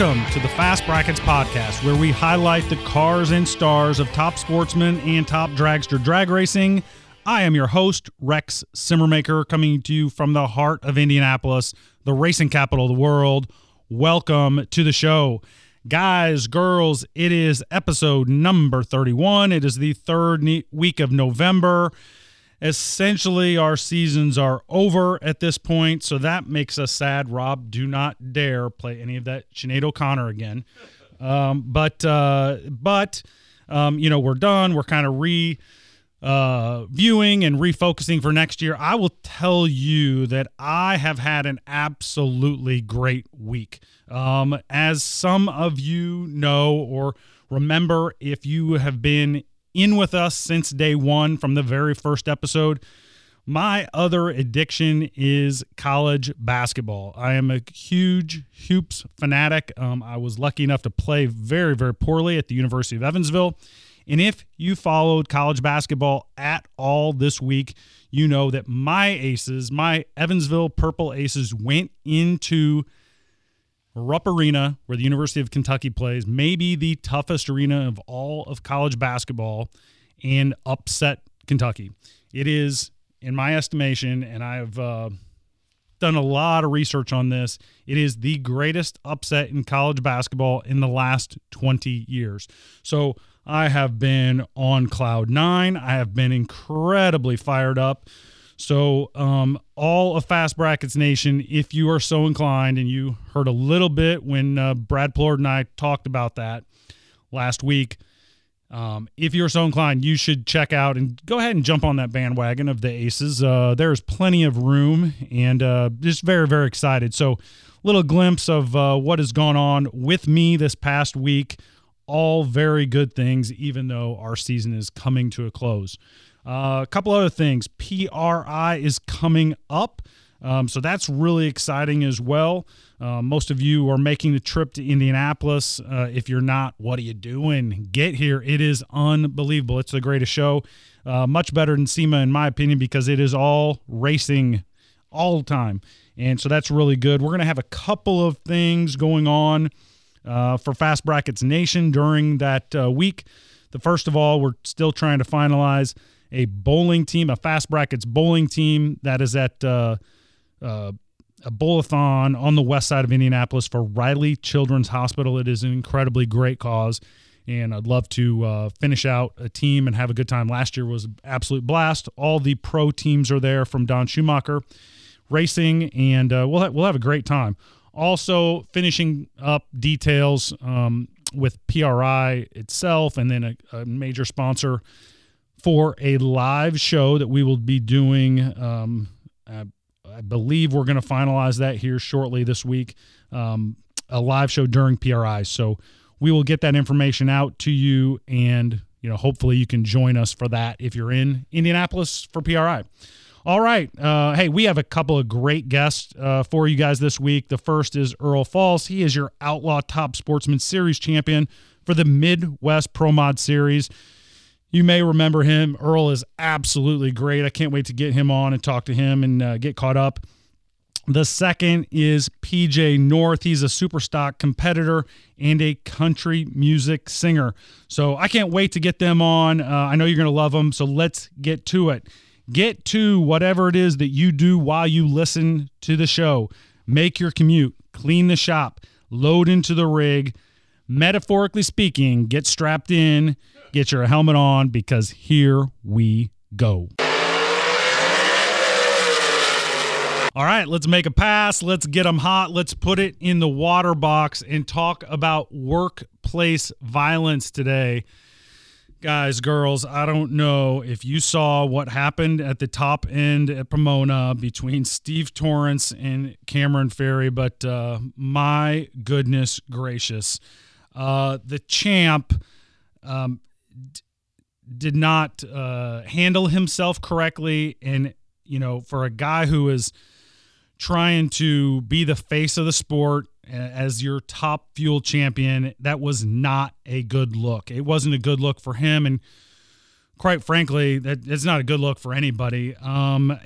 Welcome to the Fast Brackets podcast, where we highlight the cars and stars of top sportsmen and top dragster drag racing. I am your host, Rex Simmermaker, coming to you from the heart of Indianapolis, the racing capital of the world. Welcome to the show. Guys, girls, it is episode number 31. It is the third week of November essentially our seasons are over at this point so that makes us sad. Rob do not dare play any of that Sinead O'Connor again. Um, but uh, but um, you know we're done. We're kind of re uh, viewing and refocusing for next year. I will tell you that i have had an absolutely great week. Um, as some of you know or remember if you have been in with us since day one from the very first episode. My other addiction is college basketball. I am a huge hoops fanatic. Um, I was lucky enough to play very, very poorly at the University of Evansville. And if you followed college basketball at all this week, you know that my aces, my Evansville Purple Aces, went into Rupp Arena, where the University of Kentucky plays, maybe the toughest arena of all of college basketball, and upset Kentucky. It is, in my estimation, and I've uh, done a lot of research on this, it is the greatest upset in college basketball in the last 20 years. So I have been on cloud nine. I have been incredibly fired up. So, um, all of Fast Brackets Nation, if you are so inclined, and you heard a little bit when uh, Brad Plourd and I talked about that last week, um, if you're so inclined, you should check out and go ahead and jump on that bandwagon of the Aces. Uh, there's plenty of room, and uh, just very, very excited. So, little glimpse of uh, what has gone on with me this past week. All very good things, even though our season is coming to a close. Uh, a couple other things. PRI is coming up. Um, so that's really exciting as well. Uh, most of you are making the trip to Indianapolis. Uh, if you're not, what are you doing? Get here. It is unbelievable. It's the greatest show. Uh, much better than SEMA, in my opinion, because it is all racing all time. And so that's really good. We're going to have a couple of things going on uh, for Fast Brackets Nation during that uh, week. The first of all, we're still trying to finalize a bowling team, a fast brackets bowling team that is at uh, uh, a bowlathon on the west side of Indianapolis for Riley Children's Hospital. It is an incredibly great cause, and I'd love to uh, finish out a team and have a good time. Last year was an absolute blast. All the pro teams are there from Don Schumacher Racing, and uh, we'll ha- we'll have a great time. Also, finishing up details um, with PRI itself, and then a, a major sponsor for a live show that we will be doing. Um, I, I, believe we're going to finalize that here shortly this week. Um, a live show during PRI. So we will get that information out to you, and you know, hopefully, you can join us for that if you're in Indianapolis for PRI. All right. Uh, hey, we have a couple of great guests uh, for you guys this week. The first is Earl Folse. He is your Outlaw Top Sportsman Series champion for the Midwest Pro Mod Series. You may remember him. Earl is absolutely great. I can't wait to get him on and talk to him and uh, get caught up. The second is PJ North. He's a super stock competitor and a country music singer. So I can't wait to get them on. Uh, I know you're going to love them. So let's get to it. Get to whatever it is that you do while you listen to the show. Make your commute, clean the shop, load into the rig. Metaphorically speaking, get strapped in Get your helmet on because here we go. All right, let's make a pass. Let's get them hot. Let's put it in the water box and talk about workplace violence today. Guys, girls, I don't know if you saw what happened at the top end at Pomona between Steve Torrence and Cameron Ferré, but uh, my goodness gracious. Uh, the champ um, did not uh, handle himself correctly. And, you know, for a guy who is trying to be the face of the sport as your top fuel champion, that was not a good look. It wasn't a good look for him. And quite frankly, that it's not a good look for anybody. Um,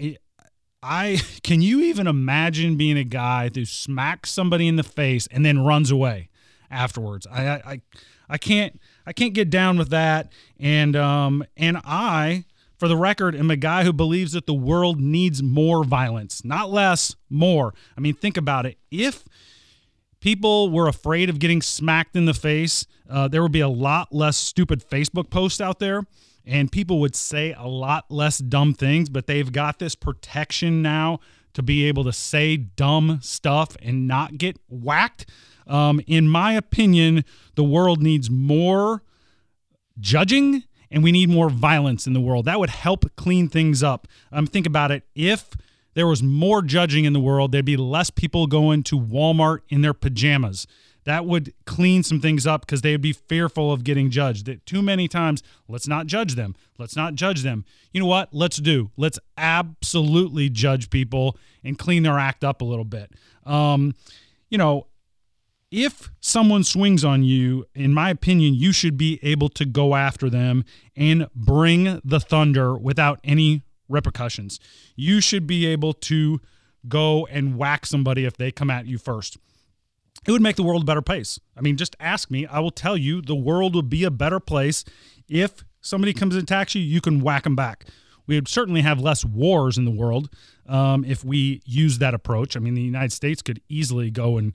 I can you even imagine being a guy who smacks somebody in the face and then runs away afterwards? I I I can't I can't get down with that. And um and I, for the record, am a guy who believes that the world needs more violence, not less, more. I mean, think about it. If people were afraid of getting smacked in the face, uh, there would be a lot less stupid Facebook posts out there and people would say a lot less dumb things, but they've got this protection now to be able to say dumb stuff and not get whacked. Um, in my opinion, the world needs more judging and we need more violence in the world. That would help clean things up. Um, think about it. If there was more judging in the world, there'd be less people going to Walmart in their pajamas that would clean some things up because they would be fearful of getting judged. That too many times, let's not judge them. Let's not judge them. You know what? Let's do. Let's absolutely judge people and clean their act up a little bit. Um, you know, if someone swings on you, in my opinion, you should be able to go after them and bring the thunder without any repercussions. You should be able to go and whack somebody if they come at you first it would make the world a better place. I mean, just ask me. I will tell you the world would be a better place if somebody comes and attacks you, you can whack them back. We would certainly have less wars in the world um, if we use that approach. I mean, the United States could easily go and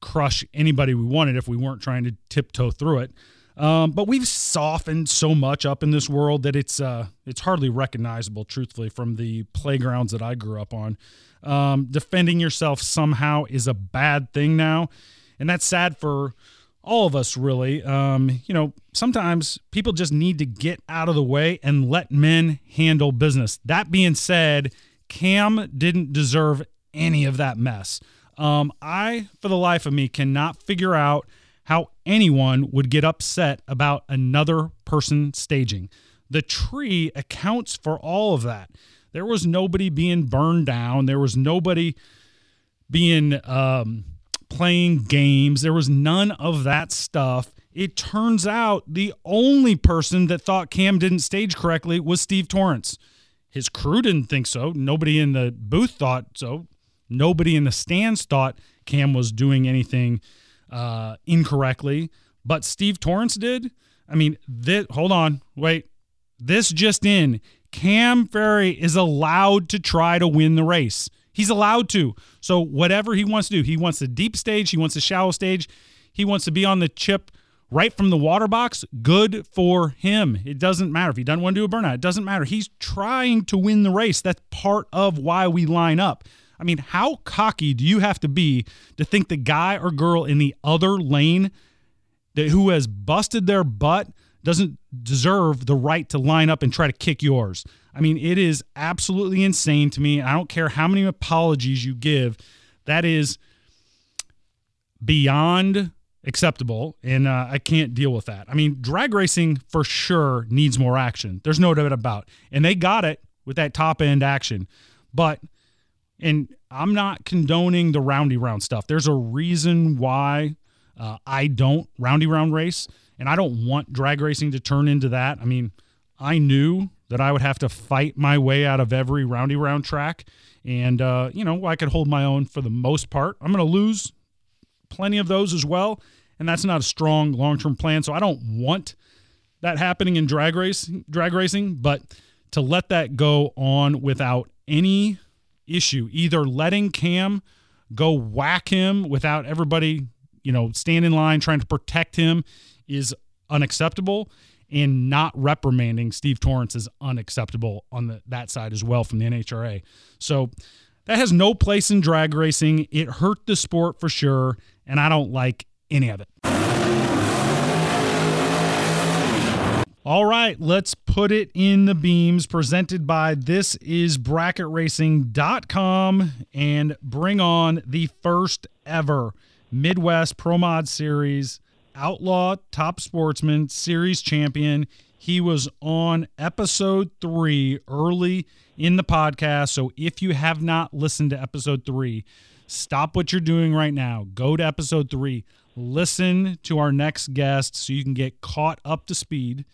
crush anybody we wanted if we weren't trying to tiptoe through it. Um, but we've softened so much up in this world that it's uh, it's hardly recognizable, truthfully, from the playgrounds that I grew up on. Um, defending yourself somehow is a bad thing now, and that's sad for all of us, really. Um, you know, sometimes people just need to get out of the way and let men handle business. That being said, Cam didn't deserve any of that mess. Um, I, for the life of me, cannot figure out how anyone would get upset about another person staging. The tree accounts for all of that. There was nobody being burned down. There was nobody being um, playing games. There was none of that stuff. It turns out the only person that thought Cam didn't stage correctly was Steve Torrence. His crew didn't think so. Nobody in the booth thought so. Nobody in the stands thought Cam was doing anything uh, incorrectly, but Steve Torrence did. I mean, this, hold on, wait. This just in. Cam Ferré is allowed to try to win the race. He's allowed to. So whatever he wants to do, he wants the deep stage, he wants the shallow stage, he wants to be on the chip right from the water box. Good for him. It doesn't matter if he doesn't want to do a burnout. It doesn't matter. He's trying to win the race. That's part of why we line up. I mean, how cocky do you have to be to think the guy or girl in the other lane that who has busted their butt doesn't deserve the right to line up and try to kick yours. I mean, it is absolutely insane to me. I don't care how many apologies you give. That is beyond acceptable, and uh, I can't deal with that. I mean, drag racing for sure needs more action. There's no doubt about, and they got it with that top end action. But, and I'm not condoning the roundy round stuff. There's a reason why uh, I don't roundy round race and I don't want drag racing to turn into that. I mean, I knew that I would have to fight my way out of every roundy round track. And, uh, you know, I could hold my own for the most part. I'm going to lose plenty of those as well. And that's not a strong long term plan. So I don't want that happening in drag race, drag racing, but to let that go on without any issue, either letting Cam go whack him without everybody, you know, stand in line trying to protect him is unacceptable and not reprimanding Steve Torrence is unacceptable on the, that side as well from the NHRA. So that has no place in drag racing. It hurt the sport for sure, and I don't like any of it. All right, let's put it in the beams presented by this is bracketracing.com and bring on the first ever Midwest Pro Mod Series Outlaw Top Sportsman Series champion. He was on episode three early in the podcast. So if you have not listened to episode three, stop what you're doing right now. Go to episode three. Listen to our next guest so you can get caught up to speed.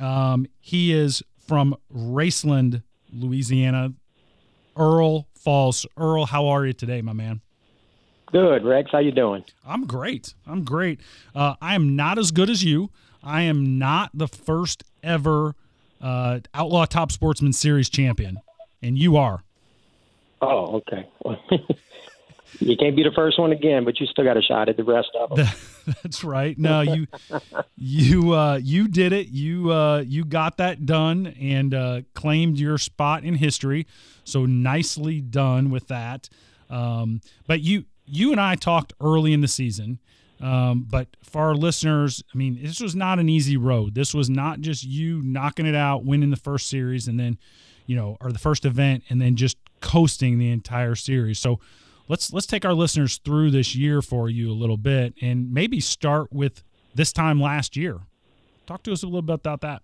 Um, he is from Raceland, Louisiana. Earl Folse. Earl, how are you today, my man? Good, Rex. How you doing? I'm great. I'm great. Uh, I am not as good as you. I am not the first ever uh, Outlaw Top Sportsman Series champion, and you are. Oh, okay. you can't be the first one again, but you still got a shot at the rest of them. That's right. No, you you uh, you did it. You uh, you got that done and uh, claimed your spot in history. So nicely done with that. Um, but you you and I talked early in the season. Um, but for our listeners, I mean, this was not an easy road. This was not just you knocking it out, winning the first series, and then, you know, or the first event, and then just coasting the entire series. So let's let's take our listeners through this year for you a little bit, and maybe start with this time last year. Talk to us a little bit about that.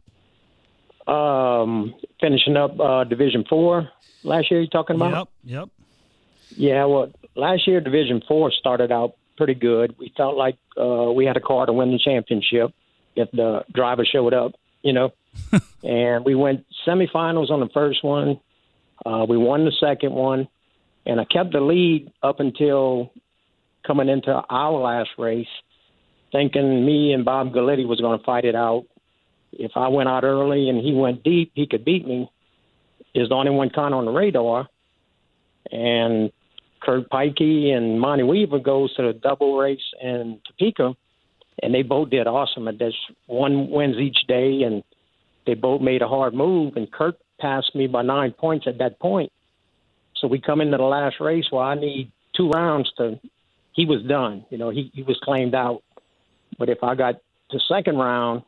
Um, finishing up uh, Division Four last year. You talking about? Yep. Yep. Yeah. Well, last year Division Four started out pretty good. We felt like uh, we had a car to win the championship if the driver showed up. You know, and we went semifinals on the first one. Uh, we won the second one, and I kept the lead up until coming into our last race, thinking me and Bob Galitti was going to fight it out. If I went out early and he went deep, he could beat me. Is the only one kind on the radar, and Kurt Pikey and Monty Weaver goes to the double race in Topeka, and they both did awesome. And there's one wins each day, and they both made a hard move. And Kurt passed me by nine points at that point. So we come into the last race where I need two rounds to. He was done. You know, he he was claimed out. But if I got the second round,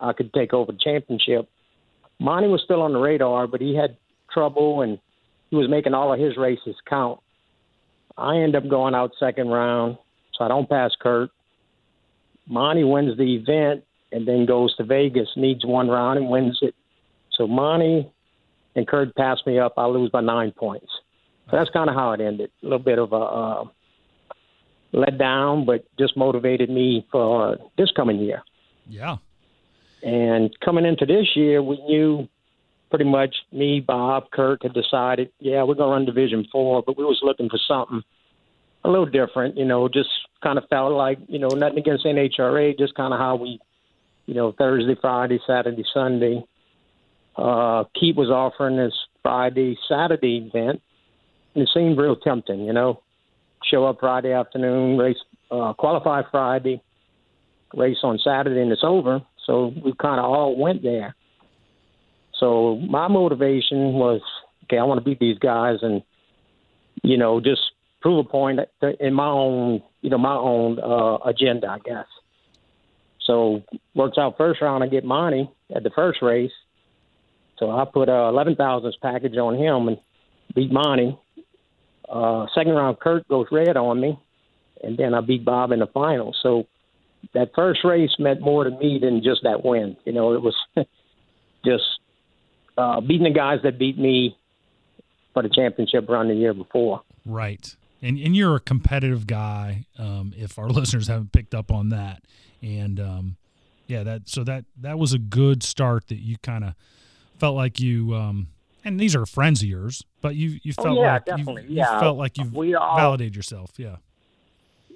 I could take over the championship. Monty was still on the radar, but he had trouble and he was making all of his races count. I end up going out second round, so I don't pass Kurt. Monty wins the event and then goes to Vegas, needs one round and wins it. So Monty and Kurt pass me up. I lose by nine points. So that's kind of how it ended. A little bit of a uh, let down, but just motivated me for this coming year. Yeah. And coming into this year, we knew pretty much me, Bob, Kirk had decided, yeah, we're going to run Division Four, but we was looking for something a little different. You know, just kind of felt like, you know, nothing against NHRA, just kind of how we, you know, Thursday, Friday, Saturday, Sunday. Uh, Keith was offering this Friday, Saturday event, it seemed real tempting. You know, show up Friday afternoon, race, uh, qualify Friday, race on Saturday, and it's over. So we kind of all went there. So my motivation was, okay, I want to beat these guys and, you know, just prove a point in my own, you know, my own uh, agenda, I guess. So works out first round, I get money at the first race. So I put a eleven thousands package on him and beat Monty. Uh, second round, Kurt goes red on me, and then I beat Bob in the final. So that first race meant more to me than just that win. You know, it was just uh, beating the guys that beat me for the championship run the year before. Right. And, and you're a competitive guy. Um, if our listeners haven't picked up on that, and um, yeah, that so that that was a good start. That you kind of felt like you. Um, and these are friends of yours, but you you Oh, felt yeah, like definitely. you, you felt like all- validated yourself. Yeah.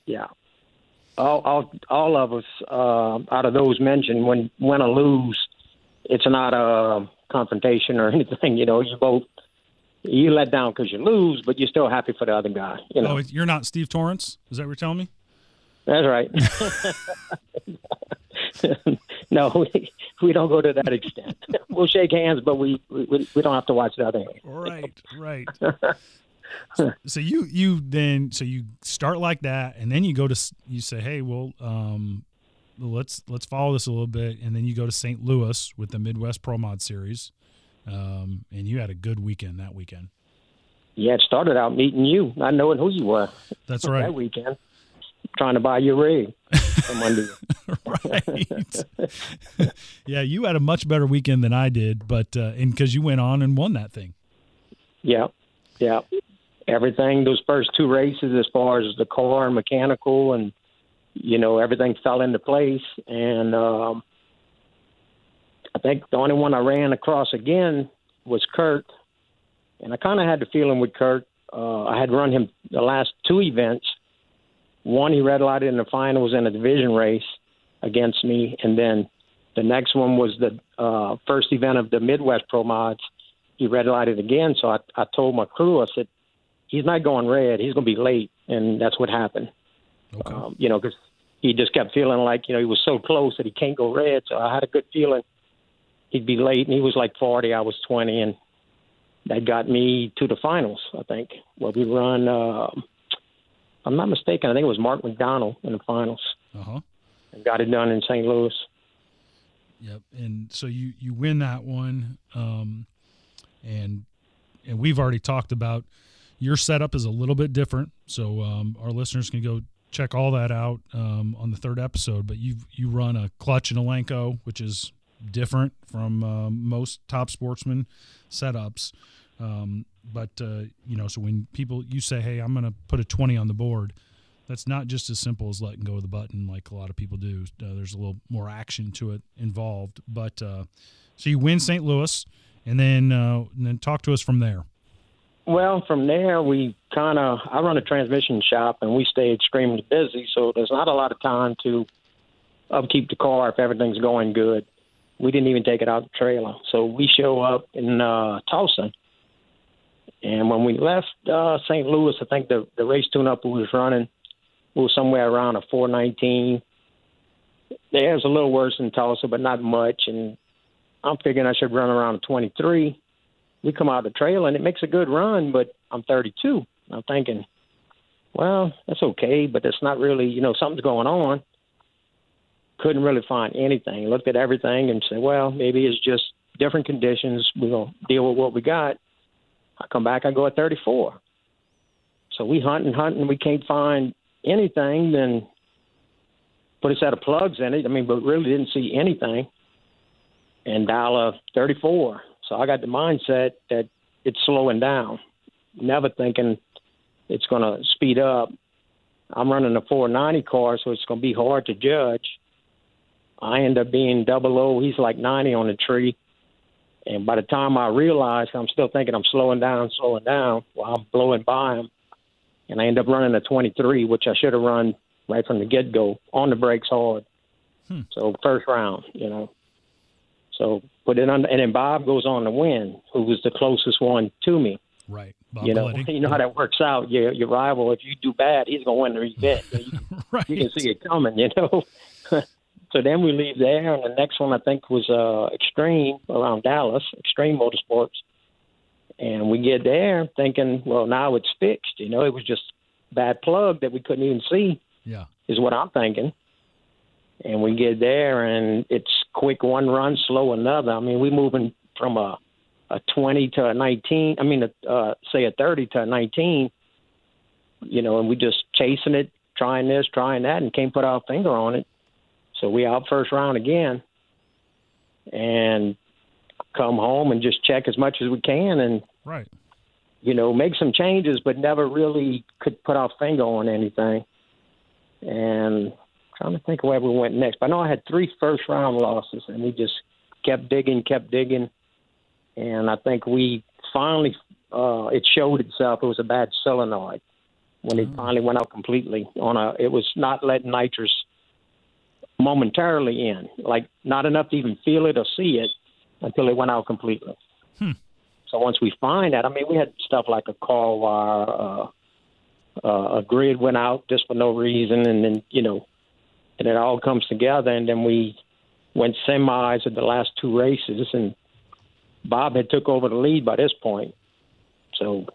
Yeah. All, all, all of us uh, out of those mentioned, when when or lose, it's not a confrontation or anything. You know, you both you let down because you lose, but you're still happy for the other guy. You know, Oh, you're not Steve Torrence. Is that what you're telling me? that's right. no, we, we don't go to that extent. we'll shake hands, but we, we we don't have to watch the other hand. Right, right. so, so you you then so you start like that, and then you go to you say, hey, well, um, let's let's follow this a little bit, and then you go to St. Louis with the Midwest Pro Mod Series, um, and you had a good weekend that weekend. Yeah, it started out meeting you, not knowing who you were That's right. that weekend, trying to buy your rig from under you. right. yeah, you had a much better weekend than I did, but uh, and because you went on and won that thing. Yeah, yeah. Everything those first two races, as far as the car and mechanical, and you know everything fell into place. And um, I think the only one I ran across again was Kurt, And I kind of had the feeling with Kurt. Uh, I had run him the last two events. One he red lighted in the finals in a division race against me, and then the next one was the uh, first event of the Midwest Pro Mods. He red lighted again, so I, I told my crew, I said, he's not going red. He's going to be late, and that's what happened. Okay. Um, you know, because he just kept feeling like you know he was so close that he can't go red. So I had a good feeling he'd be late, and he was like 40, I was 20, and that got me to the finals. I think. Well, we run. Uh, I'm not mistaken. I think it was Mark McDonald in the finals. Uh huh. And got it done in St. Louis. Yep. And so you you win that one, um, and and we've already talked about your setup is a little bit different. So um, our listeners can go check all that out um, on the third episode. But you you run a clutch and a Lenco, which is different from uh, most top sportsman setups. Um, but uh, you know, so when people you say, "Hey, I'm going to put a 20 on the board," that's not just as simple as letting go of the button like a lot of people do. Uh, there's a little more action to it involved. But uh, so you win St. Louis, and then uh, and then talk to us from there. Well, from there we kind of I run a transmission shop, and we stay extremely busy, so there's not a lot of time to upkeep the car if everything's going good we didn't even take it out the trailer. So we show up in uh, Tulsa, and when we left uh, St. Louis, I think the the race tune up was running was somewhere around a 419. There's a little worse than Tulsa, but not much. And I'm figuring I should run around a 23. We come out of the trailer, and it makes a good run, but I'm 32. I'm thinking, well, that's okay, but it's not really, you know, something's going on couldn't really find anything. Looked at everything and said, well, maybe it's just different conditions. To deal with what we got. I come back, I go at 34. So we hunt and hunt and we can't find anything. Then put a set of plugs in it. I mean, but really didn't see anything. And dial a 34. So I got the mindset that it's slowing down. Never thinking it's going to speed up. I'm running a 490 car, so it's going to be hard to judge. I end up being double O. He's like 90 on the tree. And by the time I realize, I'm still thinking I'm slowing down, slowing down while I'm blowing by him. And I end up running a 23, which I should have run right from the get go on the brakes hard. Hmm. So first round, you know. So put it on, and then Bob goes on to win, who was the closest one to me. Right. Bob you know, you know how that works out. Your your rival, if you do bad, he's gonna win the event. You, right. you can see it coming, you know. So then we leave there, and the next one I think was uh, Extreme around Dallas, Extreme Motorsports. And we get there thinking, well, now it's fixed. You know, it was just bad plug that we couldn't even see. Yeah, is what I'm thinking. And we get there, and it's quick one run, slow another. I mean, we're moving from a a 20 to a 19. I mean, a, uh, say a 30 to a 19. You know, and we just chasing it, trying this, trying that, and can't put our finger on it. So we out first round again, and come home and just check as much as we can, and right, you know, make some changes, but never really could put our finger on anything. And trying to think of where we went next. But I know I had three first round losses, and we just kept digging, kept digging, and I think we finally uh, it showed itself. It was a bad solenoid when it oh. finally went out completely on a. It was not letting nitrous momentarily in, like not enough to even feel it or see it until it went out completely. Hmm. So once we find that, I mean, we had stuff like a call wire, uh, uh, a grid went out just for no reason, and then you know, and it all comes together, and then we went semis at the last two races, and Bob had took over the lead by this point, so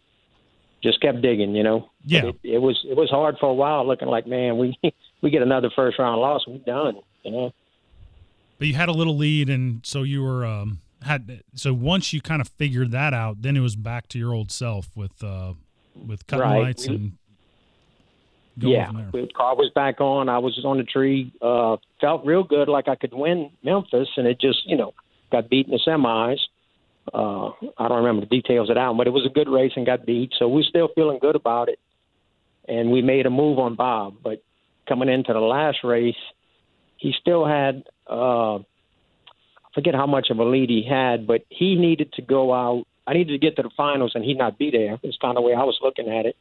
just kept digging, you know. Yeah, it, it was it was hard for a while, looking like man, we we get another first round loss, we're done. You know. But you had a little lead, and so you were um, had so once you kind of figured that out, then it was back to your old self with uh, with cutting right. lights we, and. yeah, the car was back on. I was on the tree. Uh, felt real good, like I could win Memphis, and it just, you know, got beat in the semis. Uh, I don't remember the details of that one, but it was a good race and got beat. So we're still feeling good about it. And we made a move on Bob, but coming into the last race, he still had uh, I forget how much of a lead he had, but he needed to go out I needed to get to the finals and he'd not be there. It's kind of the way I was looking at it.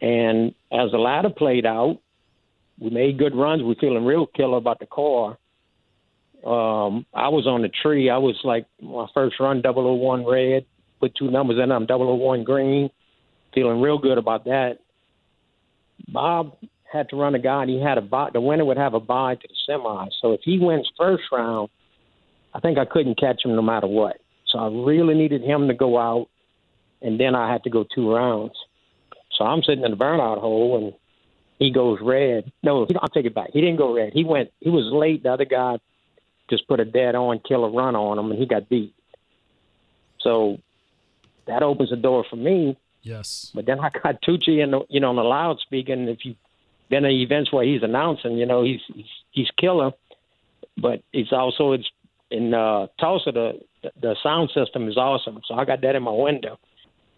And as the ladder played out, we made good runs. We're feeling real killer about the car. Um, I was on the tree. I was like my first run, 001 red, put two numbers in. I'm 001 green, feeling real good about that. Bob had to run a guy, and he had a buy. The winner would have a bye to the semi. So if he wins first round, I think I couldn't catch him no matter what. So I really needed him to go out, and then I had to go two rounds. So I'm sitting in the burnout hole, and he goes red. No, I'll take it back. He didn't go red. He went. He was late. The other guy just put a dead on killer run on him, and he got beat. So that opens the door for me. Yes. But then I got Tucci in the you know on the loudspeaker, and if you been to events where he's announcing, you know he's he's, he's killer, but he's also it's in uh, Tulsa the the sound system is awesome. So I got that in my window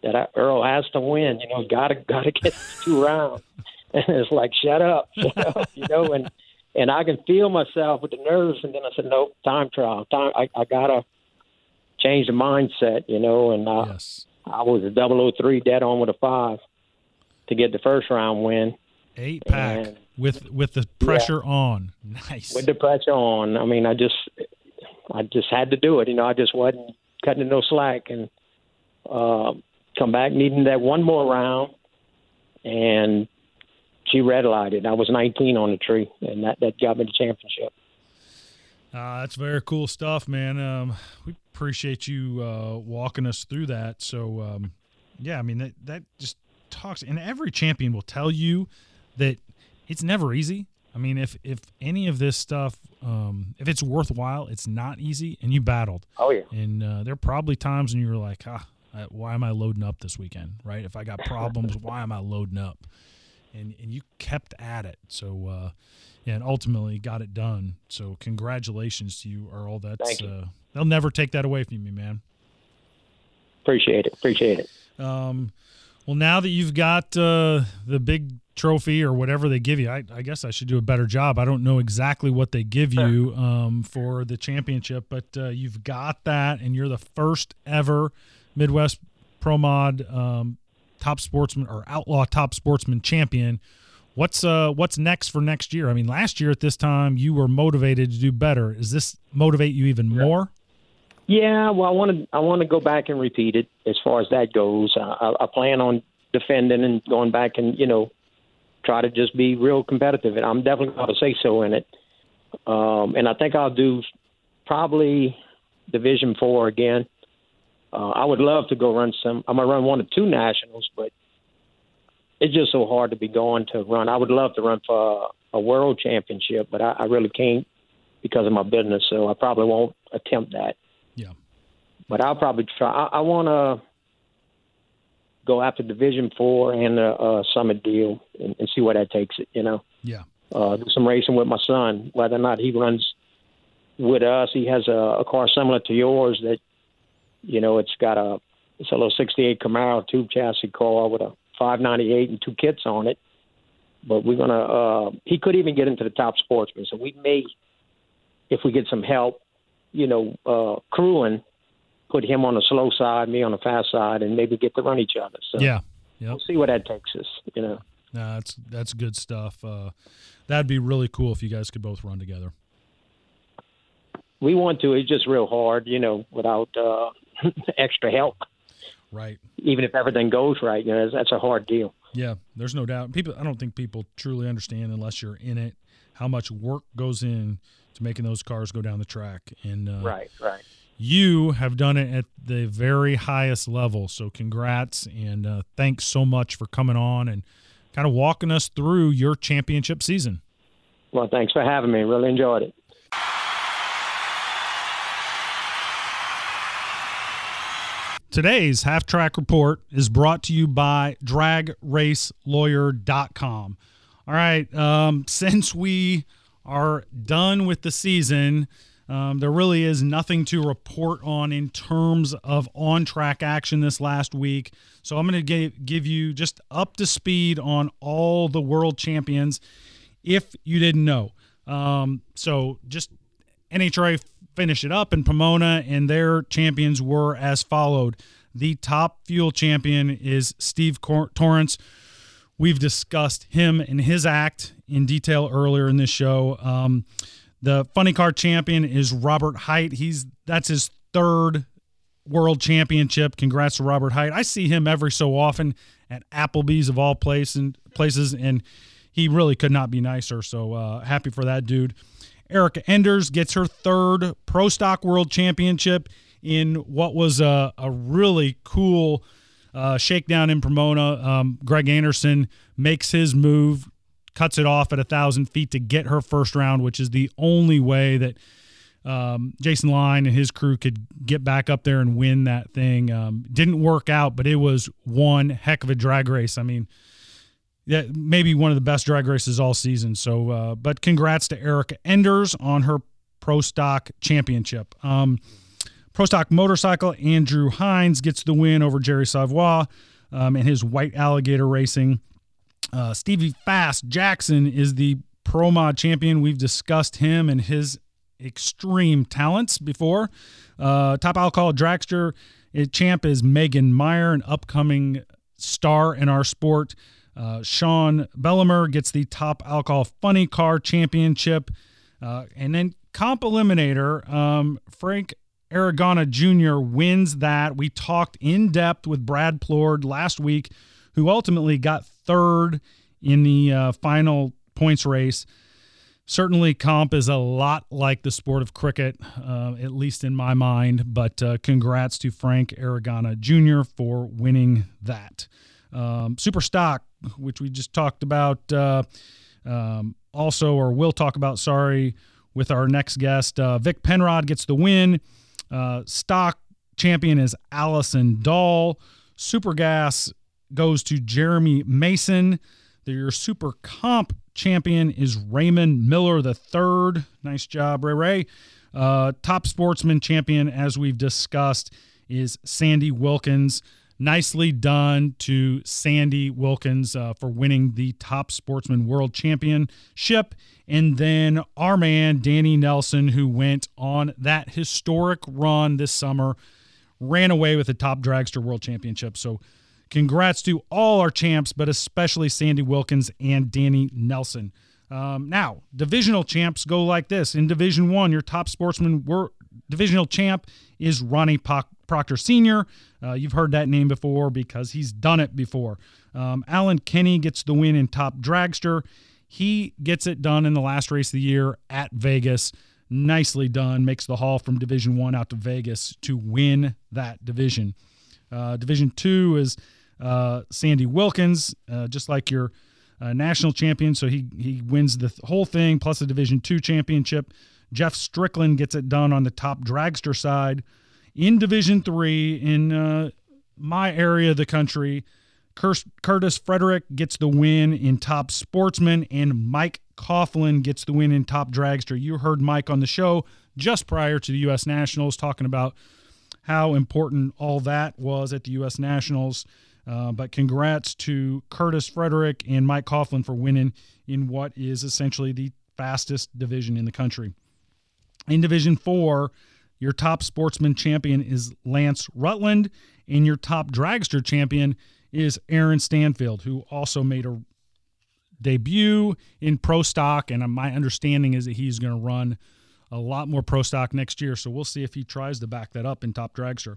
that I, Earl has to win. You know, gotta gotta get two rounds. And it's like, shut up, shut up, you know, and and I can feel myself with the nerves. And then I said, nope, time trial, time. I, I gotta change the mindset, you know. And uh, yes. I was a double O three dead on with a five to get the first round win. Eight pack and, with with the pressure yeah, on. Nice. With the pressure on. I mean, I just I just had to do it. You know, I just wasn't cutting no slack and uh, come back needing that one more round, and she red lighted. I was 19 on the tree, and that that got me the championship. Uh, that's very cool stuff, man. Um, we appreciate you uh, walking us through that. So, um, yeah, I mean that that just talks, and every champion will tell you that it's never easy. I mean, if if any of this stuff, um, if it's worthwhile, it's not easy, and you battled. Oh yeah. And uh, there are probably times when you were like, ah, why am I loading up this weekend? Right? If I got problems, why am I loading up? And and you kept at it. So uh, yeah, and ultimately got it done. So congratulations to you, Earl. That's uh, they'll never take that away from you, man. Appreciate it. Appreciate it. Um, well, now that you've got uh, the big trophy or whatever they give you, I, I, guess I should do a better job. I don't know exactly what they give you um, for the championship, but uh, you've got that, and you're the first ever Midwest Pro Mod um, top sportsman or outlaw top sportsman champion. What's uh what's next for next year? I mean, last year at this time you were motivated to do better. Is this motivate you even more? Yeah, well, I want to I want to go back and repeat it as far as that goes. I, I plan on defending and going back and you know try to just be real competitive, and I'm definitely going to say so in it. Um, and I think I'll do probably Division Four again. Uh, I would love to go run some. I'm gonna run one or two nationals, but it's just so hard to be going to run. I would love to run for a, a world championship, but I, I really can't because of my business. So I probably won't attempt that. Yeah. But I'll probably try. I, I want to go after Division Four and a, a Summit deal and, and, see where that takes it. You know. Yeah. Uh, do some racing with my son. Whether or not he runs with us, he has a, a car similar to yours that, you know, it's got a it's a little '68 Camaro tube chassis car with a 598 and two kits on it. But we're gonna. Uh, he could even get into the top sportsman, so we may, if we get some help, you know, uh, crewing, put him on the slow side, me on the fast side, and maybe get to run each other. So yeah, yep. we'll see where that takes us. You know. No, that's that's good stuff. Uh, that'd be really cool if you guys could both run together. We want to. It's just real hard, you know, without uh, extra help. Right. Even if everything goes right, you know, that's a hard deal. Yeah, there's no doubt. People, I don't think people truly understand unless you're in it how much work goes in to making those cars go down the track. And uh, right, right. You have done it at the very highest level. So congrats and uh, thanks so much for coming on and kind of walking us through your championship season. Well, thanks for having me. Really enjoyed it. Today's Half Track Report is brought to you by DragRaceLawyer.com. All right, um, since we are done with the season, um, there really is nothing to report on in terms of on track action this last week. So I'm going to give you just up to speed on all the world champions if you didn't know. Um, so just NHRA finish it up in Pomona, and their champions were as followed. The top fuel champion is Steve Cor- Torrence. We've discussed him and his act in detail earlier in this show. Um, the funny car champion is Robert Hight. He's that's his third world championship. Congrats to Robert Hight. I see him every so often at Applebee's of all place and places, and he really could not be nicer. So uh, happy for that dude. Erica Enders gets her third Pro Stock World Championship in what was a, a really cool uh, shakedown in Pomona. Um, Greg Anderson makes his move, cuts it off at a thousand feet to get her first round, which is the only way that um, Jason Line and his crew could get back up there and win that thing. Um, didn't work out, but it was one heck of a drag race. I mean, yeah, maybe one of the best drag races all season. So, uh, but congrats to Erica Enders on her Pro Stock Championship. Um, Pro Stock Motorcycle, Andrew Hines gets the win over Jerry Savoy um, and his White Alligator Racing. Uh, Stevie Fast Jackson is the Pro Mod champion. We've discussed him and his extreme talents before. Uh, top alcohol dragster champ is Megan Meyer, an upcoming star in our sport. Uh, Sean Bellemeur gets the top alcohol funny car championship. Uh, and then comp eliminator, um, Frank Aragona Jr. wins that. We talked in depth with Brad Plourd last week, who ultimately got third in the uh, final points race. Certainly, comp is a lot like the sport of cricket, uh, at least in my mind. But uh, congrats to Frank Aragona Jr. for winning that. Um, Super Stock, which we just talked about, uh, um, also, or we'll talk about, sorry, with our next guest. Uh, Vic Penrod gets the win. Uh, stock champion is Allison Dahl. Super Gas goes to Jeremy Mason. Your Super Comp champion is Raymond Miller III. Nice job, Ray Ray. Uh, top sportsman champion, as we've discussed, is Sandy Wilkins. Nicely done to Sandy Wilkins uh, for winning the top sportsman world championship. And then our man, Danny Nelson, who went on that historic run this summer, ran away with the top dragster world championship. So, Congrats to all our champs, but especially Sandy Wilkins and Danny Nelson. Um, now, divisional champs go like this. In Division One, your top sportsman were divisional champ is Ronnie Proctor Sr. Uh, you've heard that name before because he's done it before. Um, Alan Kenny gets the win in top dragster. He gets it done in the last race of the year at Vegas. Nicely done. Makes the haul from Division One out to Vegas to win that division. Uh, division Two is uh, Sandy Wilkins, uh, just like your uh, national champion. So he he wins the whole thing plus a Division two championship. Jeff Strickland gets it done on the top dragster side. In Division three, in uh, my area of the country, Curtis Frederick gets the win in top sportsman, and Mike Coughlin gets the win in top dragster. You heard Mike on the show just prior to the U.S. Nationals talking about how important all that was at the U.S. Nationals. Uh, but congrats to Curtis Frederick and Mike Coughlin for winning in what is essentially the fastest division in the country. In Division 4, your top sportsman champion is Lance Rutland, and your top dragster champion is Aaron Stanfield, who also made a debut in pro stock. And my understanding is that he's going to run a lot more pro stock next year. So we'll see if he tries to back that up in top dragster.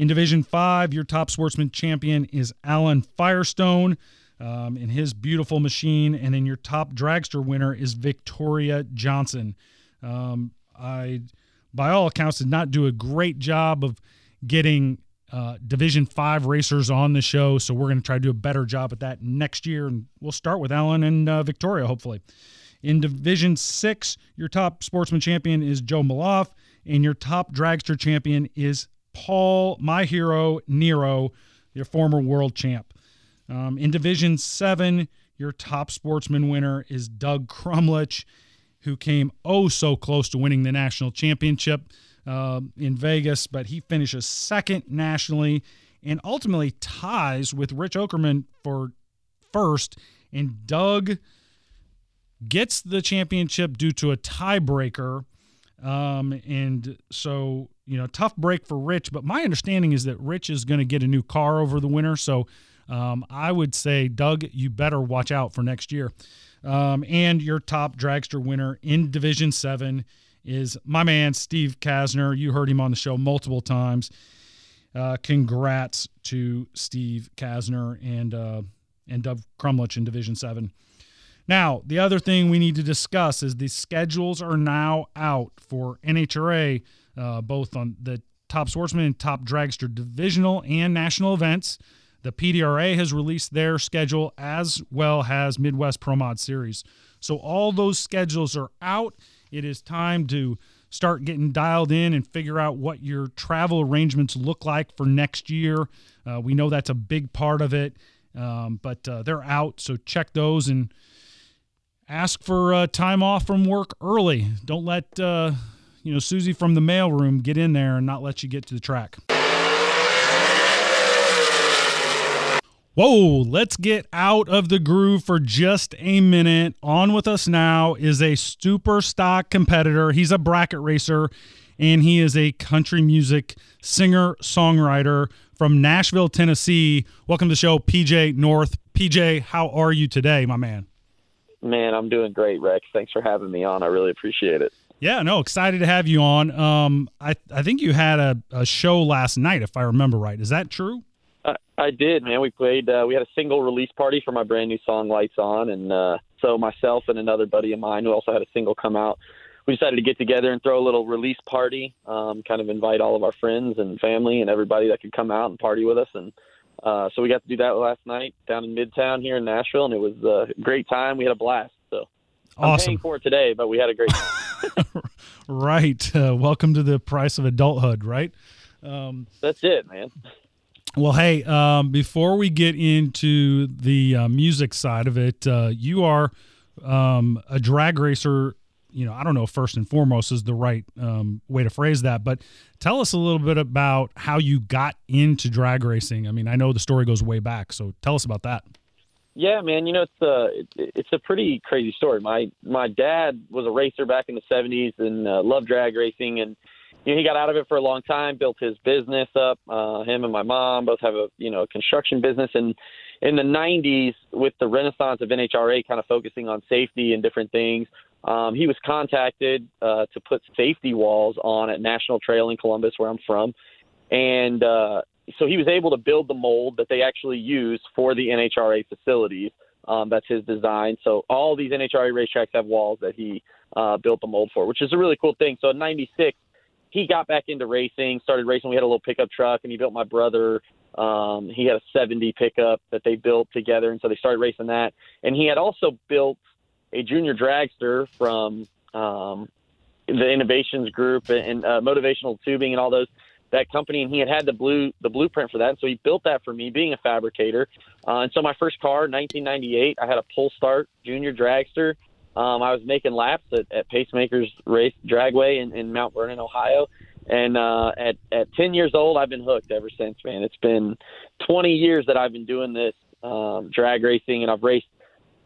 In Division 5, your top sportsman champion is Alan Firestone um, in his beautiful machine. And then your top dragster winner is Victoria Johnson. Um, I, by all accounts, did not do a great job of getting uh, Division 5 racers on the show. So we're going to try to do a better job at that next year. And we'll start with Alan and uh, Victoria, hopefully. In Division 6, your top sportsman champion is Joe Maloff, and your top dragster champion is Paul, my hero, Nero, your former world champ. Um, in Division 7, your top sportsman winner is Doug Crumlich, who came oh so close to winning the national championship uh, in Vegas, but he finishes second nationally and ultimately ties with Rich Okerman for first. And Doug gets the championship due to a tiebreaker Um, and so, you know, tough break for Rich. But my understanding is that Rich is going to get a new car over the winter. So um, I would say, Doug, you better watch out for next year. Um, and your top dragster winner in Division 7 is my man, Steve Kasner. You heard him on the show multiple times. Uh, congrats to Steve Kasner and uh, and Doug Crumlich in Division 7. Now, the other thing we need to discuss is the schedules are now out for NHRA, uh, both on the Top Sportsman and Top Dragster divisional and national events. The PDRA has released their schedule as well as Midwest Pro Mod Series. So all those schedules are out. It is time to start getting dialed in and figure out what your travel arrangements look like for next year. Uh, we know that's a big part of it, um, but uh, they're out. So check those and ask for uh, time off from work early. Don't let uh, you know Susie from the mailroom get in there and not let you get to the track. Whoa, let's get out of the groove for just a minute. On with us now is a super stock competitor. He's a bracket racer and he is a country music singer songwriter from Nashville, Tennessee. Welcome to the show, PJ North. PJ, how are you today, my man? Man, I'm doing great, Rex. Thanks for having me on. I really appreciate it. Yeah, no, excited to have you on. Um, I I think you had a, a show last night, if I remember right. Is that true? I, I did, man. We played. Uh, we had a single release party for my brand new song "Lights On," and uh, so myself and another buddy of mine who also had a single come out. We decided to get together and throw a little release party. Um, kind of invite all of our friends and family and everybody that could come out and party with us. And uh, so we got to do that last night down in Midtown here in Nashville, and it was a great time. We had a blast. So I'm paying for it today, but we had a great time. right. Uh, welcome to the price of adulthood, right? Um, That's it, man. well, hey, um, before we get into the uh, music side of it, uh, you are um, a drag racer. You know, I don't know if first and foremost is the right um, way to phrase that, but tell us a little bit about how you got into drag racing. I mean, I know the story goes way back, so tell us about that. Yeah, man. You know, it's a it's a pretty crazy story. My my dad was a racer back in the '70s and uh, loved drag racing, and you know, he got out of it for a long time. Built his business up. Uh, him and my mom both have a you know a construction business, and in the '90s, with the renaissance of NHRA, kind of focusing on safety and different things, um, he was contacted uh, to put safety walls on at National Trail in Columbus, where I'm from, and uh, so he was able to build the mold that they actually use for the NHRA facilities. Um, that's his design. So all these NHRA racetracks have walls that he uh, built the mold for, which is a really cool thing. So in '96, he got back into racing, started racing. We had a little pickup truck, and he built my brother. Um, he had a 70 pickup that they built together, and so they started racing that. And he had also built a junior dragster from um, the Innovations Group and uh, Motivational Tubing and all those that company, and he had had the blue the blueprint for that. And so he built that for me, being a fabricator. Uh, and so my first car, 1998, I had a pull start junior dragster. Um, I was making laps at, at Pacemakers Race Dragway in, in Mount Vernon, Ohio. And uh, at at 10 years old, I've been hooked ever since. Man, it's been 20 years that I've been doing this um, drag racing, and I've raced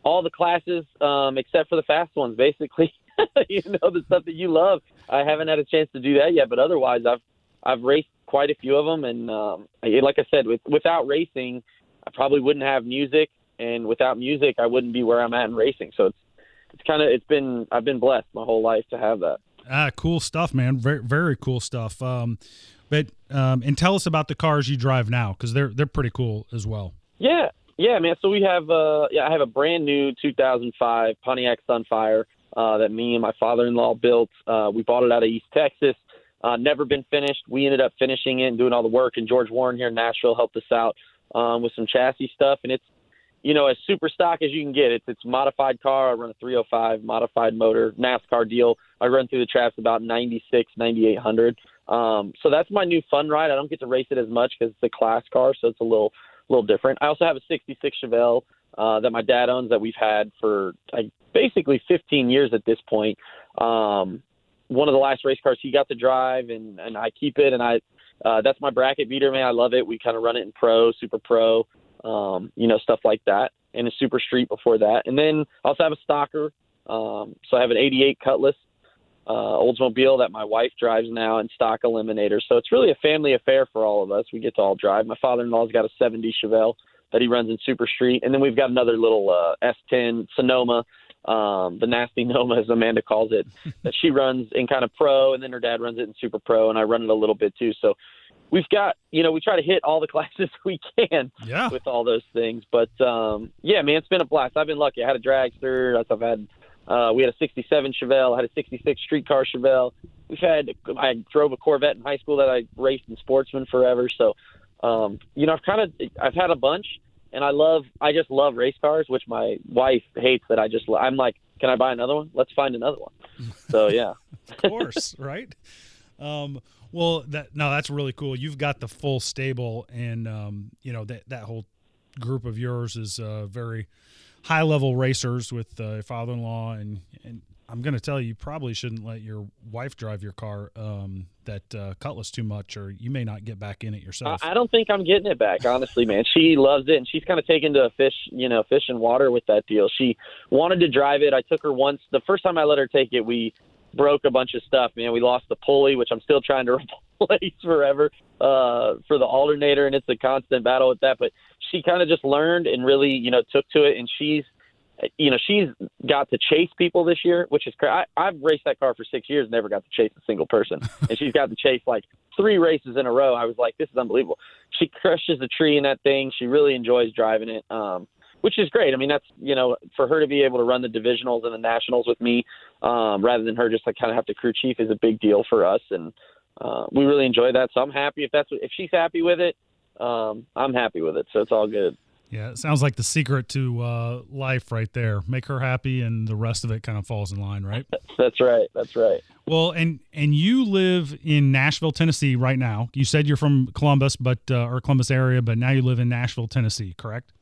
all the classes um, except for the fast ones, basically. you know, the stuff that you love. I haven't had a chance to do that yet, but otherwise, I've I've raced quite a few of them, and um, I- like I said, with, without racing, I probably wouldn't have music, and without music, I wouldn't be where I'm at in racing. So it's it's kind of it's been I've been blessed my whole life to have that. Ah, cool stuff, man. Very, very cool stuff. Um, but um, and tell us about the cars you drive now because they're they're pretty cool as well. Yeah, yeah, man. So we have uh yeah, I have a brand new 2005 Pontiac Sunfire uh, that me and my father-in-law built. Uh, we bought it out of East Texas. Uh, never been finished. We ended up finishing it and doing all the work. And George Warren here in Nashville helped us out um, with some chassis stuff. And it's you know as super stock as you can get. It's it's modified car. I run a 305 modified motor NASCAR deal. I run through the traps about 96, 9800. Um, so that's my new fun ride. I don't get to race it as much because it's a class car, so it's a little little different. I also have a 66 Chevelle uh, that my dad owns that we've had for like, basically 15 years at this point. Um, one of the last race cars he got to drive, and and I keep it, and I uh, that's my bracket beater, man. I love it. We kind of run it in pro, super pro, um, you know, stuff like that, and a super street before that. And then I also have a stocker. Um, so I have an 88 Cutlass uh, Oldsmobile that my wife drives now, and stock Eliminator. So it's really a family affair for all of us. We get to all drive. My father-in-law's got a 70 Chevelle that he runs in Super Street, and then we've got another little uh, S10 Sonoma um, the nasty Noma, as Amanda calls it, that she runs in kind of pro, and then her dad runs it in super pro, and I run it a little bit too. So we've got, you know, we try to hit all the classes we can yeah. with all those things. But um, yeah, man, it's been a blast. I've been lucky. I had a dragster. I've had, uh, we had a '67 Chevelle. I had a '66 streetcar Chevelle. We've had, I drove a Corvette in high school that I raced in Sportsman forever. So, um, you know, I've kind of, I've had a bunch and I love I just love race cars, which my wife hates that I just I'm like, can I buy another one? Let's find another one. So yeah, of course, right? Um, well, that no, that's really cool. You've got the full stable, and um, you know that that whole group of yours is uh, very high level racers with uh, father in law, and and I'm going to tell you, you probably shouldn't let your wife drive your car um, that uh, Cutlass too much, or you may not get back in it yourself. I don't think I'm getting it back, honestly, man. She loves it, and she's kind of taken to a fish, you know, fish and water with that deal. She wanted to drive it. I took her once. The first time I let her take it, we broke a bunch of stuff, man. We lost the pulley, which I'm still trying to replace forever uh, for the alternator, and it's a constant battle with that. But she kind of just learned and really, you know, took to it, and she's you know, she's got to chase people this year, which is crazy. I've raced that car for six years, never got to chase a single person, and she's got to chase like three races in a row. I was like, this is unbelievable. She crushes the tree in that thing. She really enjoys driving it, um, which is great. I mean, that's you know, for her to be able to run the divisionals and the nationals with me, um, rather than her just like kind of have to crew chief, is a big deal for us, and uh, we really enjoy that. So I'm happy if that's what, if she's happy with it. Um, I'm happy with it, so it's all good. Yeah, it sounds like the secret to uh, life right there. Make her happy, and the rest of it kind of falls in line, right? That's right. That's right. Well, and and you live in Nashville, Tennessee, right now. You said you're from Columbus, but uh, or Columbus area, but now you live in Nashville, Tennessee, correct?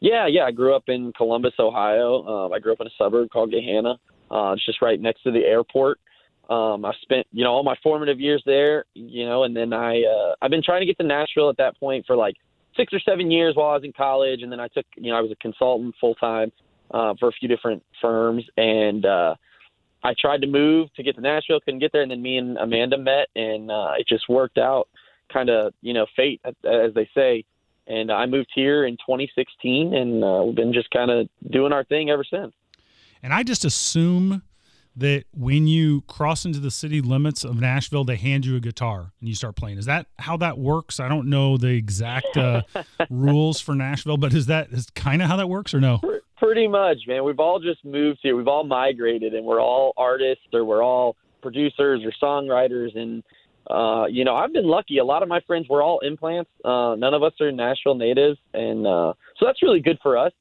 Yeah, yeah. I grew up in Columbus, Ohio. Um, I grew up in a suburb called Gahanna. Uh, it's just right next to the airport. Um, I spent, you know, all my formative years there, you know, and then I, uh, I've been trying to get to Nashville at that point for like six or seven years while I was in college, and then I took, you know, I was a consultant full time uh, for a few different firms, and uh, I tried to move to get to Nashville, couldn't get there, and then me and Amanda met, and uh, it just worked out, kind of, you know, fate, as they say. And I moved here in 2016, and uh, we've been just kind of doing our thing ever since. And I just assume that when you cross into the city limits of Nashville, they hand you a guitar and you start playing. Is that how that works? I don't know the exact uh, rules for Nashville, but is that is kind of how that works or no? Pretty much, man. We've all just moved here. We've all migrated, and we're all artists or we're all producers or songwriters. And uh, you know, I've been lucky. A lot of my friends were all implants. Uh, none of us are Nashville natives, and uh, so that's really good for us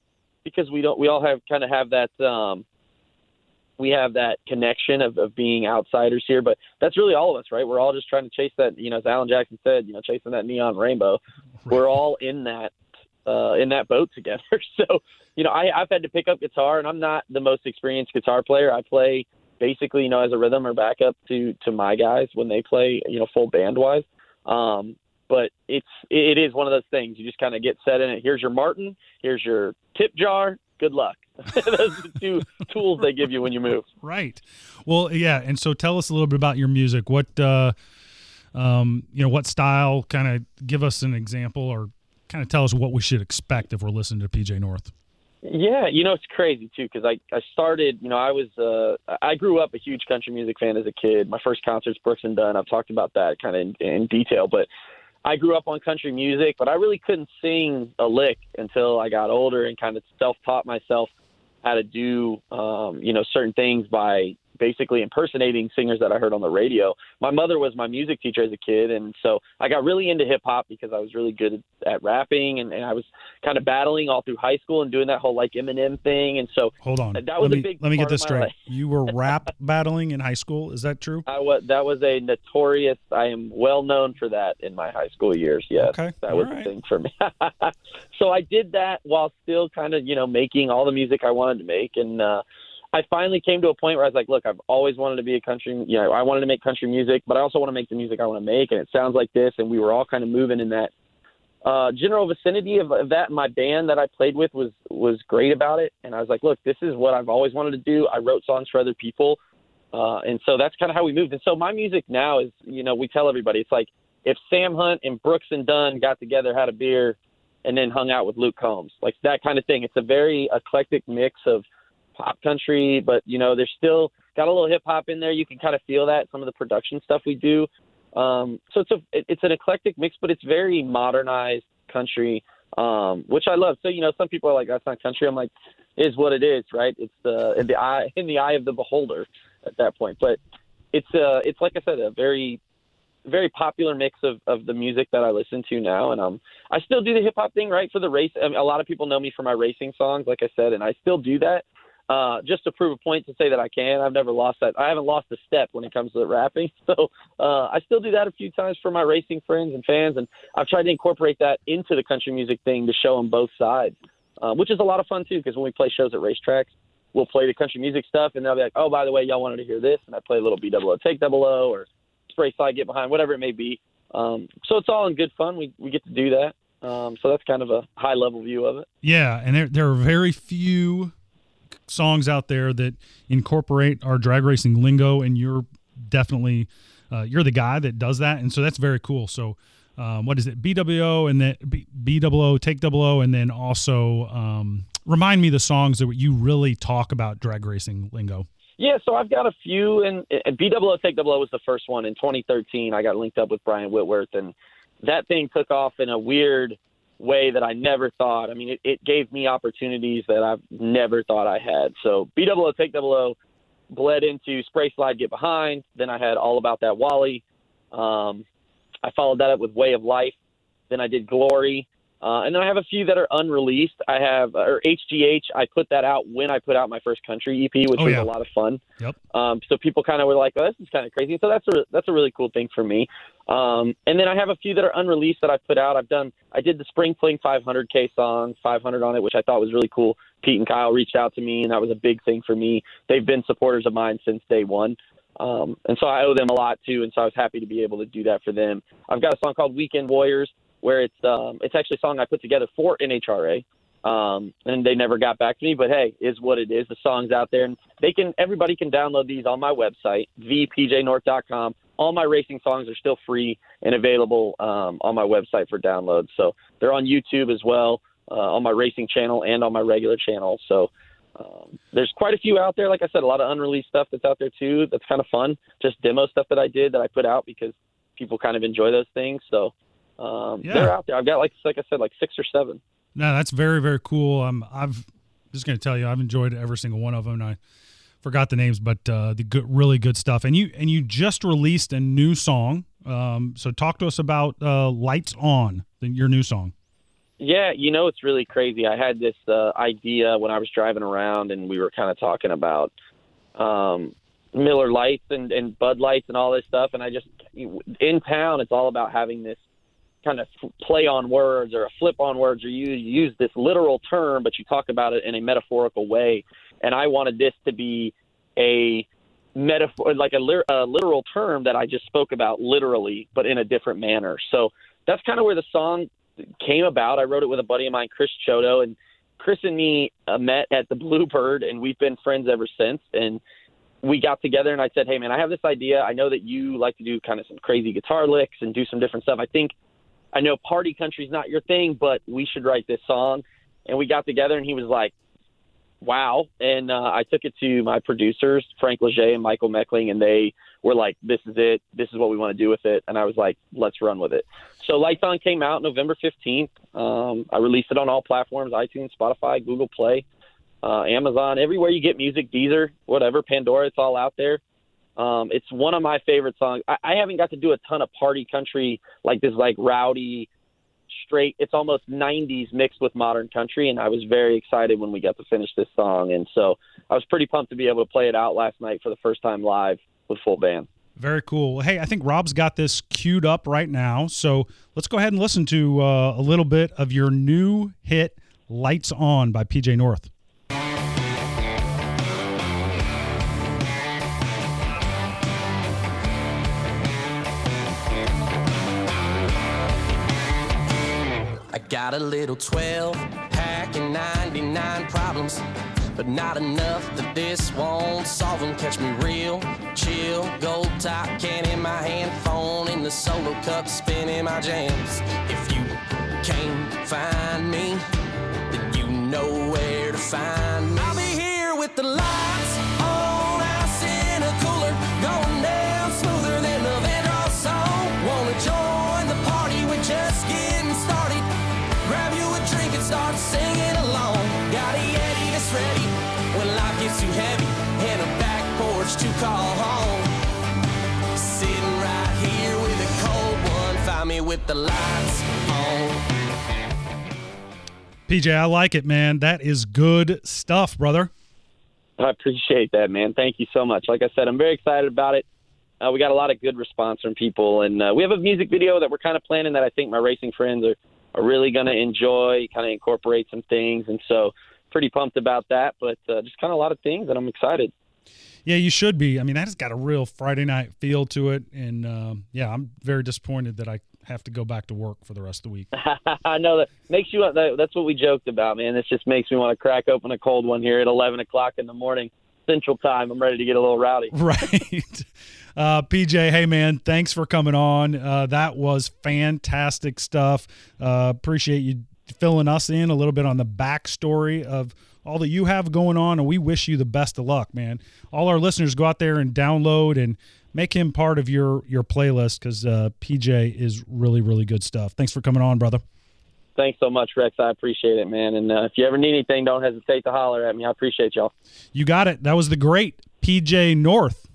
because we don't. We all have kind of have that. Um, we have that connection of, of being outsiders here. But that's really all of us, right? We're all just trying to chase that, you know, as Alan Jackson said, you know, chasing that neon rainbow. Right. We're all in that uh, in that boat together. So, you know, I, I've had to pick up guitar, and I'm not the most experienced guitar player. I play basically, you know, as a rhythm or backup to to my guys when they play, you know, full band wise. Um, but it's it is one of those things. You just kind of get set in it. Here's your Martin. Here's your tip jar. Good luck. Those are the two tools they give you when you move. Right. Well, yeah. And so tell us a little bit about your music. What, uh, um, you know, what style? Kind of give us an example, or kind of tell us what we should expect if we're listening to PJ North. Yeah, you know it's crazy too because I I started you know I was uh I grew up a huge country music fan as a kid. My first concert's Brooks and Dunn. I've talked about that kind of in, in detail, but I grew up on country music, but I really couldn't sing a lick until I got older and kind of self-taught myself how to do, um, you know, certain things by basically impersonating singers that I heard on the radio. My mother was my music teacher as a kid, and so I got really into hip hop because I was really good at rapping, and, and I was kind of battling all through high school and doing that whole like Eminem thing. And so hold on, that was let me, a big. Let me get this straight. You were rap battling in high school. Is that true? I was. That was a notorious. I am well known for that in my high school years. Yes, okay. that was right. a thing for me. so I did that while still kind of you know making all the music I wanted to make, and uh, I finally came to a point where I was like, look, I've always wanted to be a country, you know, I wanted to make country music, but I also want to make the music I want to make, and it sounds like this. And we were all kind of moving in that uh, general vicinity of, of that. My band that I played with was was great about it, and I was like, look, this is what I've always wanted to do. I wrote songs for other people, Uh, and so that's kind of how we moved. And so my music now is, you know, we tell everybody it's like if Sam Hunt and Brooks and Dunn got together, had a beer, and then hung out with Luke Combs, like that kind of thing. It's a very eclectic mix of pop country, but you know, there's still got a little hip hop in there. You can kind of feel that some of the production stuff we do. Um, so it's a it's an eclectic mix, but it's very modernized country, um, which I love. So you know, some people are like, "That's not country." I'm like, "Is what it is, right? It's the in the eye in the eye of the beholder at that point." But it's uh it's like I said, a very very popular mix of, of the music that I listen to now, and um, I still do the hip hop thing, right? For the race, I mean, a lot of people know me for my racing songs, like I said, and I still do that uh, just to prove a point to say that I can. I've never lost that. I haven't lost a step when it comes to rapping. So uh, I still do that a few times for my racing friends and fans, and I've tried to incorporate that into the country music thing to show them both sides, uh, which is a lot of fun too. Because when we play shows at racetracks, we'll play the country music stuff, and they'll be like, "Oh, by the way, y'all wanted to hear this," and I play a little B double O take double O or spray slide get behind, whatever it may be. Um, so it's all in good fun. We we get to do that. Um, so that's kind of a high level view of it. Yeah, and there there are very few songs out there that incorporate our drag racing lingo, and you're definitely uh, you're the guy that does that, and so that's very cool. So. Um, what is it? BWO and then B, BWO, take double O, and then also um, remind me the songs that you really talk about drag racing lingo. Yeah, so I've got a few, and, and BWO Take Double O was the first one in 2013. I got linked up with Brian Whitworth, and that thing took off in a weird way that I never thought. I mean, it, it gave me opportunities that I've never thought I had. So BWO Take Double O bled into Spray Slide Get Behind. Then I had All About That Wally. Um, I followed that up with Way of Life. Then I did Glory. Uh, and then I have a few that are unreleased. I have, or HGH, I put that out when I put out my first country EP, which oh, was yeah. a lot of fun. Yep. Um, so people kind of were like, oh, this is kind of crazy. So that's a, that's a really cool thing for me. Um, and then I have a few that are unreleased that I put out. I've done, I did the Spring Fling 500K song, 500 on it, which I thought was really cool. Pete and Kyle reached out to me, and that was a big thing for me. They've been supporters of mine since day one. Um, and so I owe them a lot too, and so I was happy to be able to do that for them. I've got a song called Weekend Warriors where it's um, it's actually a song I put together for NHRA. Um, and they never got back to me, but hey, is what it is. The song's out there, and they can everybody can download these on my website, vpjnorth.com. All my racing songs are still free and available um, on my website for download. So they're on YouTube as well, uh, on my racing channel and on my regular channel. So um, there's quite a few out there. Like I said, a lot of unreleased stuff that's out there too. That's kind of fun. Just demo stuff that I did that I put out because people kind of enjoy those things. So um, yeah. they're out there. I've got like like I said, like six or seven. No, that's very very cool. Um, I've just going to tell you, I've enjoyed every single one of them. I forgot the names, but uh, the good, really good stuff. And you and you just released a new song. Um, so talk to us about uh, "Lights On," your new song. Yeah, you know it's really crazy. I had this uh, idea when I was driving around, and we were kind of talking about um, Miller Lights and, and Bud Lights and all this stuff. And I just in town, it's all about having this kind of play on words or a flip on words or you use this literal term but you talk about it in a metaphorical way and i wanted this to be a metaphor like a, a literal term that i just spoke about literally but in a different manner so that's kind of where the song came about i wrote it with a buddy of mine chris chodo and chris and me uh, met at the bluebird and we've been friends ever since and we got together and I said, "Hey man, I have this idea. I know that you like to do kind of some crazy guitar licks and do some different stuff. I think I know party country's not your thing, but we should write this song. And we got together, and he was like, wow. And uh, I took it to my producers, Frank Leger and Michael Meckling, and they were like, this is it. This is what we want to do with it. And I was like, let's run with it. So Lights On came out November 15th. Um, I released it on all platforms iTunes, Spotify, Google Play, uh, Amazon, everywhere you get music, Deezer, whatever, Pandora, it's all out there. Um, it's one of my favorite songs. I, I haven't got to do a ton of party country like this, like rowdy, straight. It's almost 90s mixed with modern country, and I was very excited when we got to finish this song. And so I was pretty pumped to be able to play it out last night for the first time live with full band. Very cool. Hey, I think Rob's got this queued up right now. So let's go ahead and listen to uh, a little bit of your new hit, Lights On by PJ North. Got a little 12 pack and 99 problems, but not enough that this won't solve them. Catch me real chill, gold top can in my hand, phone in the solo cup, spinning my jams. If you can't find me, then you know where to find me. I'll be here with the lights call home. Sitting right here with a cold one, find me with the lights on. PJ, I like it, man. That is good stuff, brother. I appreciate that, man. Thank you so much. Like I said, I'm very excited about it. Uh, we got a lot of good response from people, and uh, we have a music video that we're kind of planning that I think my racing friends are, are really going to enjoy. Kind of incorporate some things, and so pretty pumped about that. But uh, just kind of a lot of things, and I'm excited. Yeah, you should be. I mean, that has got a real Friday night feel to it, and um, yeah, I'm very disappointed that I have to go back to work for the rest of the week. I know that makes you. That, that's what we joked about, man. This just makes me want to crack open a cold one here at 11 o'clock in the morning Central Time. I'm ready to get a little rowdy. Right. Uh, PJ, hey man, thanks for coming on. Uh, that was fantastic stuff. Uh, appreciate you filling us in a little bit on the backstory of all that you have going on, and we wish you the best of luck, man. All our listeners go out there and download and make him part of your your playlist because uh, PJ is really really good stuff. Thanks for coming on, brother. Thanks so much, Rex. I appreciate it, man. And uh, if you ever need anything, don't hesitate to holler at me. I appreciate y'all. You got it. That was the great PJ North.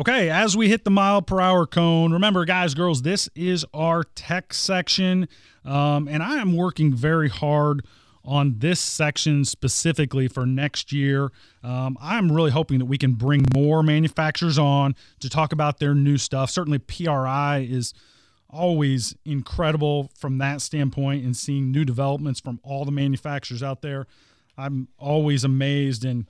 Okay, as we hit the mile per hour cone, remember, guys, girls, this is our tech section. Um, and I am working very hard on this section specifically for next year. Um, I'm really hoping that we can bring more manufacturers on to talk about their new stuff. Certainly, PRI is always incredible from that standpoint and seeing new developments from all the manufacturers out there. I'm always amazed and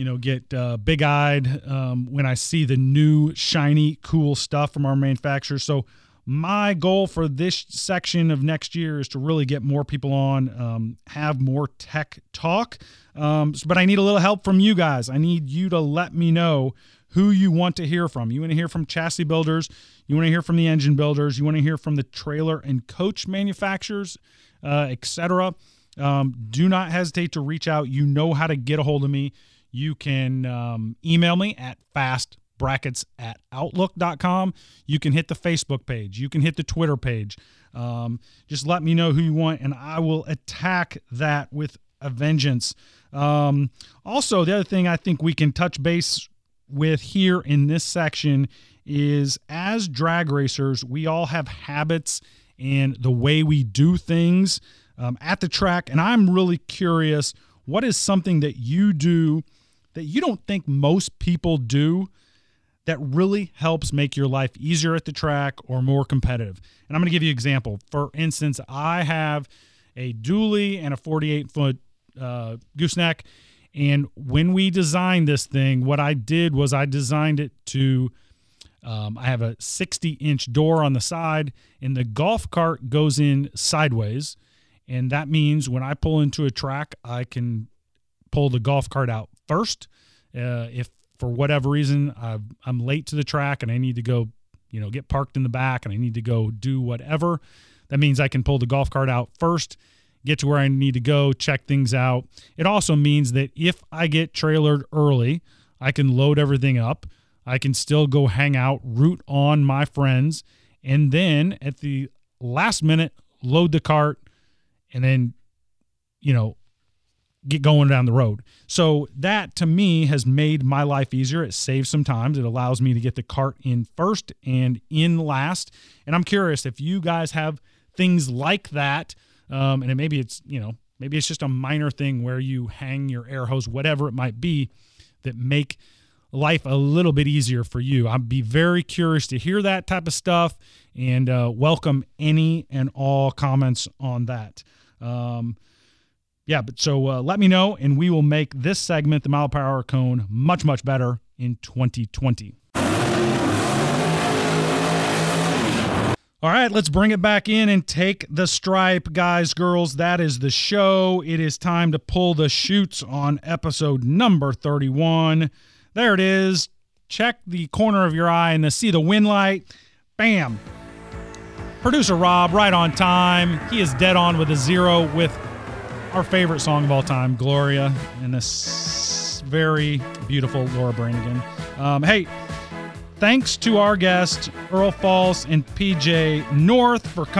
you know get uh, big eyed um, when I see the new shiny cool stuff from our manufacturers. So my goal for this section of next year is to really get more people on, um, have more tech talk. Um, but I need a little help from you guys. I need you to let me know who you want to hear from. You want to hear from chassis builders, you want to hear from the engine builders, you want to hear from the trailer and coach manufacturers, uh, etc. Um, do not hesitate to reach out. You know how to get a hold of me. You can um, email me at fast brackets at outlook.com. You can hit the Facebook page, you can hit the Twitter page. Um, just let me know who you want, and I will attack that with a vengeance. Um, also, the other thing I think we can touch base with here in this section is as drag racers, we all have habits and the way we do things um, at the track. And I'm really curious what is something that you do that you don't think most people do that really helps make your life easier at the track or more competitive. And I'm going to give you an example. For instance, I have a dually and a 48 foot uh, gooseneck. And when we designed this thing, what I did was I designed it to. Um, I have a 60 inch door on the side, and the golf cart goes in sideways. And that means when I pull into a track, I can pull the golf cart out first. Uh, if for whatever reason i am late to the track and I need to go, you know, get parked in the back and I need to go do whatever, that means I can pull the golf cart out first, get to where I need to go, check things out. It also means that if I get trailered early, I can load everything up. I can still go hang out, root on my friends, and then at the last minute, load the cart and then, you know, get going down the road. So that to me has made my life easier. It saves some times. It allows me to get the cart in first and in last. And I'm curious if you guys have things like that. Um, and it, maybe it's, you know, maybe it's just a minor thing where you hang your air hose, whatever it might be, that make life a little bit easier for you. I'd be very curious to hear that type of stuff and uh, welcome any and all comments on that. Um, yeah, but so uh, let me know, and we will make this segment, the mile per hour cone, much, much better in 2020. All right, let's bring it back in and take the stripe, guys, girls. That is the show. It is time to pull the shoots on episode number 31. There it is. Check the corner of your eye and see the win light. Bam. Producer Rob, right on time. He is dead on with a zero with our favorite song of all time, Gloria, and this very beautiful Laura Branigan. Um, hey, thanks to our guests, Earl Folse and PJ North, for coming.